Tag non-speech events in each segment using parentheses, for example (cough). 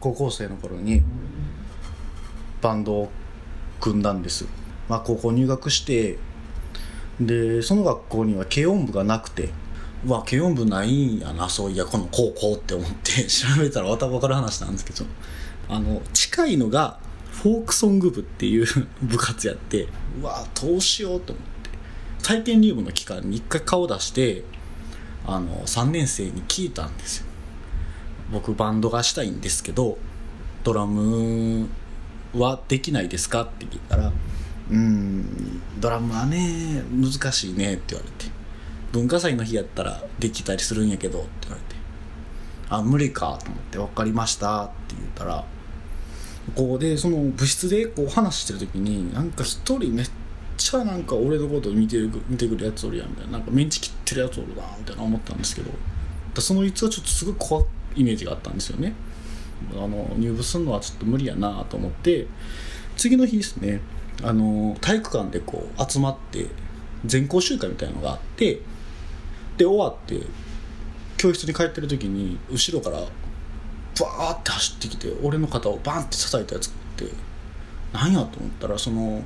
高校生の頃にバンドを組んだんです、まあ、高校入学してでその学校には軽音部がなくて。うわ軽音部ないんやなそういやこの高校って思って。(laughs) 調べたらまた分かる話なんですけど。あの近いのがフォークソング部っていう (laughs) 部活やって。うわどうしようと思って。体験入部の期間に一回顔出してあの3年生に聞いたんですよ。僕バンドがしたいんですけどドラムはできないですかって聞いたら「うん。ドラムはね難しいね」って言われて「文化祭の日やったらできたりするんやけど」って言われて「あ無理か」と思って「分かりました」って言ったらこうでその部室でこう話してる時になんか一人めっちゃなんか俺のこと見てる見てくるやつおるやんみたいな。なんかメンチ切ってるやつおるなみたいな思ったんですけどだそのいつはちょっとすごい怖いイメージがあったんですよね。あの入部するのはちょっと無理やなと思って次の日ですねあの体育館でこう集まって全校集会みたいなのがあってで終わって教室に帰ってる時に後ろからバーって走ってきて俺の肩をバンって叩いたやつって何やと思ったらその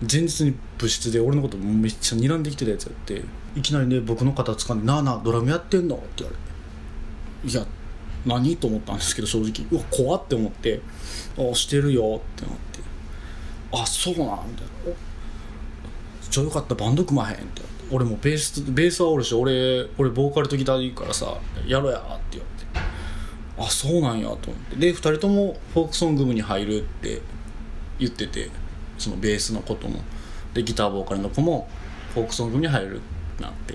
前日に部室で俺のことめっちゃ睨んできてたやつやっていきなりね僕の肩掴んで「なあなあドラムやってんの?」って言われて「いや何?」と思ったんですけど正直。うわ怖って思って「ああしてるよ」ってなって「あそうなん」みたいな「ちょよかったバンド組まへん」って俺もベースベースはおるし俺俺ボーカルとギターでいいからさやろやって言われて。あそうなんやと思って。で2人ともフォークソング部に入るって言ってて。そのベースのことも。でギターボーカルの子もフォークソングに入るなって。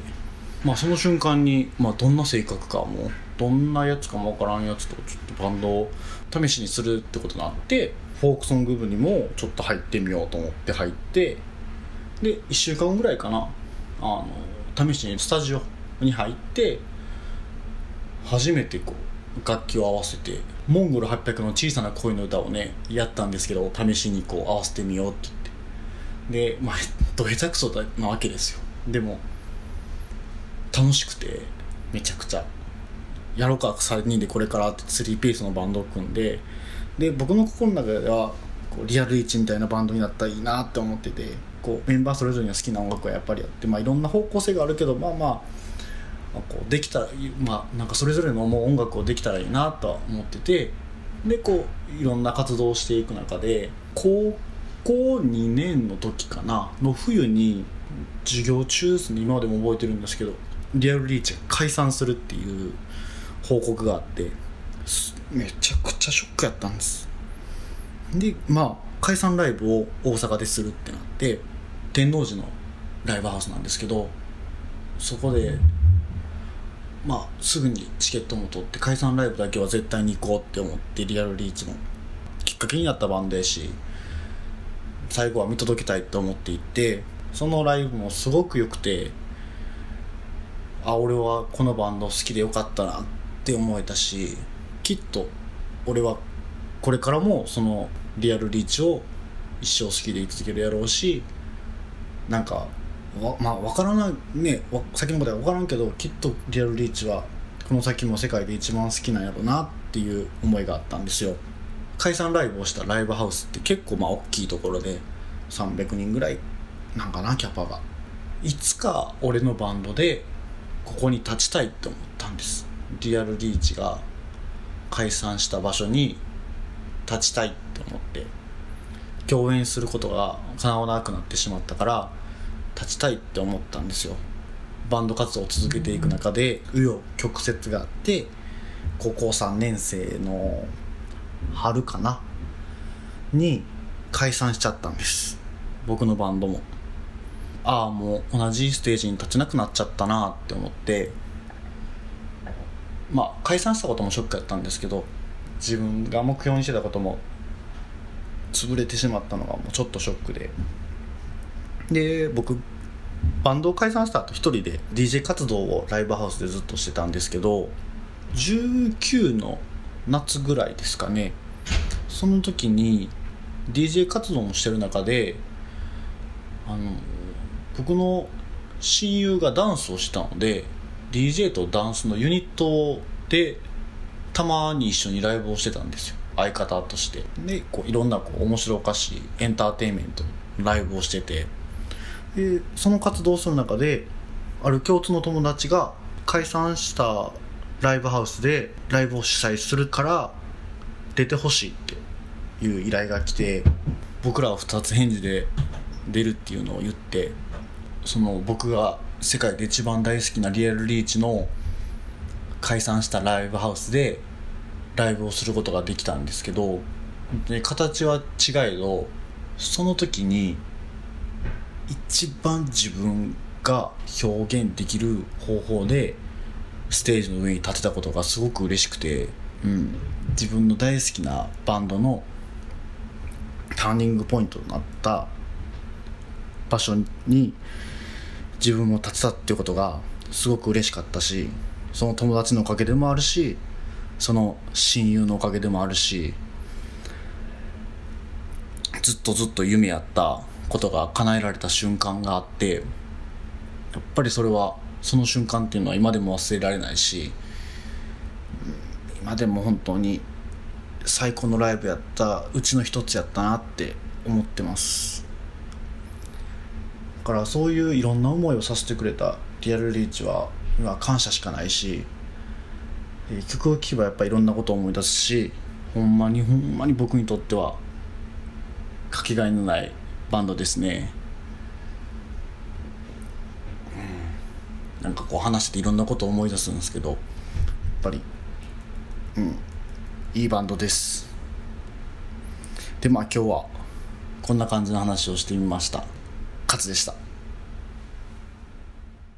まあその瞬間に、まあ、どんな性格かもどんなやつかもわからんやつとちょっとバンドを試しにするってことになってフォークソング部にもちょっと入ってみようと思って入ってで1週間ぐらいかなあの試しにスタジオに入って初めてこう楽器を合わせてモンゴル800の小さな恋の歌をねやったんですけど試しにこう合わせてみようって言って。でまあ (laughs) ど下手くそなわけですよ。でも楽しくてめちゃくちゃ。やろうか3人でこれからって3ピースのバンドを組んで。で僕の心の中ではこうリアルイチみたいなバンドになったらいいなって思っててこうメンバーそれぞれに好きな音楽はやっぱりあって、まあ、いろんな方向性があるけどまあまあこうできたらまあなんかそれぞれの思う音楽をできたらいいなとは思っててでこういろんな活動をしていく中で高校2年の時かなの冬に授業中ですね。今までも覚えてるんですけどリアルリーチが解散するっていう報告があってめちゃくちゃショックやったんです。でまあ解散ライブを大阪でするってなって天王寺のライブハウスなんですけどそこでまあすぐにチケットも取って解散ライブだけは絶対に行こうって思ってリアルリーチのきっかけになったバンドやし最後は見届けたいって思って行ってそのライブもすごく良くてあ俺はこのバンド好きでよかったなって思えたしきっと俺はこれからもそのリアルリーチを一生好きでい続けるやろうしなんかわまあ分からないね先のことは分からんけどきっとリアルリーチはこの先も世界で一番好きなんやろうなっていう思いがあったんですよ。解散ライブをしたライブハウスって結構まあ大きいところで300人ぐらいなんかなキャパが。いつか俺のバンドでここに立ちたいって思ったんです。リアルリーチが解散した場所に立ちたいって思って。共演することが叶わなくなってしまったから立ちたいって思ったんですよ。バンド活動を続けていく中で紆余曲折があって高校3年生の春かな？に解散しちゃったんです。僕のバンドも。ああもう同じステージに立ちなくなっちゃったなって思って。まあ解散したこともショックやったんですけど自分が目標にしてたことも潰れてしまったのがもうちょっとショックで。で僕バンドを解散した後一人で DJ 活動をライブハウスでずっとしてたんですけど19の夏ぐらいですかね。その時に DJ 活動もしてる中であの僕の親友がダンスをしたので DJ とダンスのユニットでたまに一緒にライブをしてたんですよ。相方として。でこういろんなこう面白おかしいエンターテインメントライブをしてて。でその活動する中である共通の友達が解散したライブハウスでライブを主催するから出てほしいっていう依頼が来て僕らは2つ返事で出るっていうのを言ってその僕が世界で一番大好きなリアルリーチの解散したライブハウスでライブをすることができたんですけどで形は違えどその時に一番自分が表現できる方法でステージの上に立てたことがすごく嬉しくて、うん、自分の大好きなバンドのターニングポイントとなった場所に自分も立てたっていうことがすごく嬉しかったしその友達のおかげでもあるしその親友のおかげでもあるしずっとずっと夢やったことが叶えられた瞬間があってやっぱりそれはその瞬間っていうのは今でも忘れられないし今でも本当に最高のライブやったうちの一つやったなって思ってます。だからそういういろんな思いをさせてくれたリアルリーチは今感謝しかないし曲を聴けばやっぱいろんなことを思い出すしほんまにほんまに僕にとってはかけがえのないバンドですね、うん、なんかこう話していろんなことを思い出すんですけどやっぱりうんいいバンドです。でまあ今日はこんな感じの話をしてみました。勝でした。